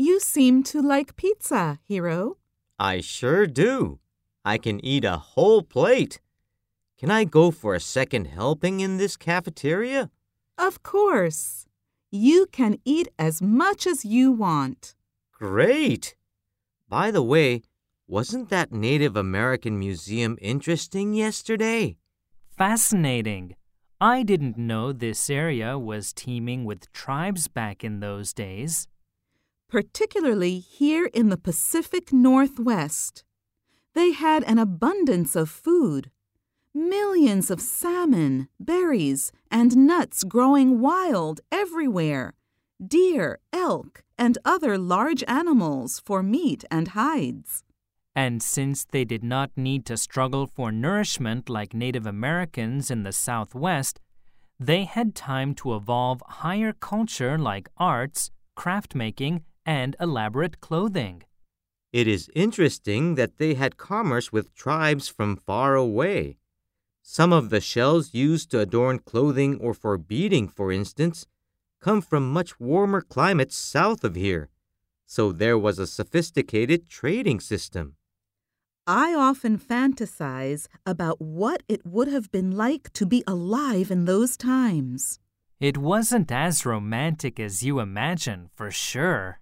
You seem to like pizza, Hiro. I sure do. I can eat a whole plate. Can I go for a second helping in this cafeteria? Of course. You can eat as much as you want. Great! By the way, wasn't that Native American museum interesting yesterday? Fascinating. I didn't know this area was teeming with tribes back in those days. Particularly here in the Pacific Northwest. They had an abundance of food. Millions of salmon, berries, and nuts growing wild everywhere. Deer, elk, and other large animals for meat and hides. And since they did not need to struggle for nourishment like Native Americans in the Southwest, they had time to evolve higher culture like arts, craft making, and elaborate clothing. It is interesting that they had commerce with tribes from far away. Some of the shells used to adorn clothing or for beading, for instance, come from much warmer climates south of here. So there was a sophisticated trading system. I often fantasize about what it would have been like to be alive in those times. It wasn't as romantic as you imagine, for sure.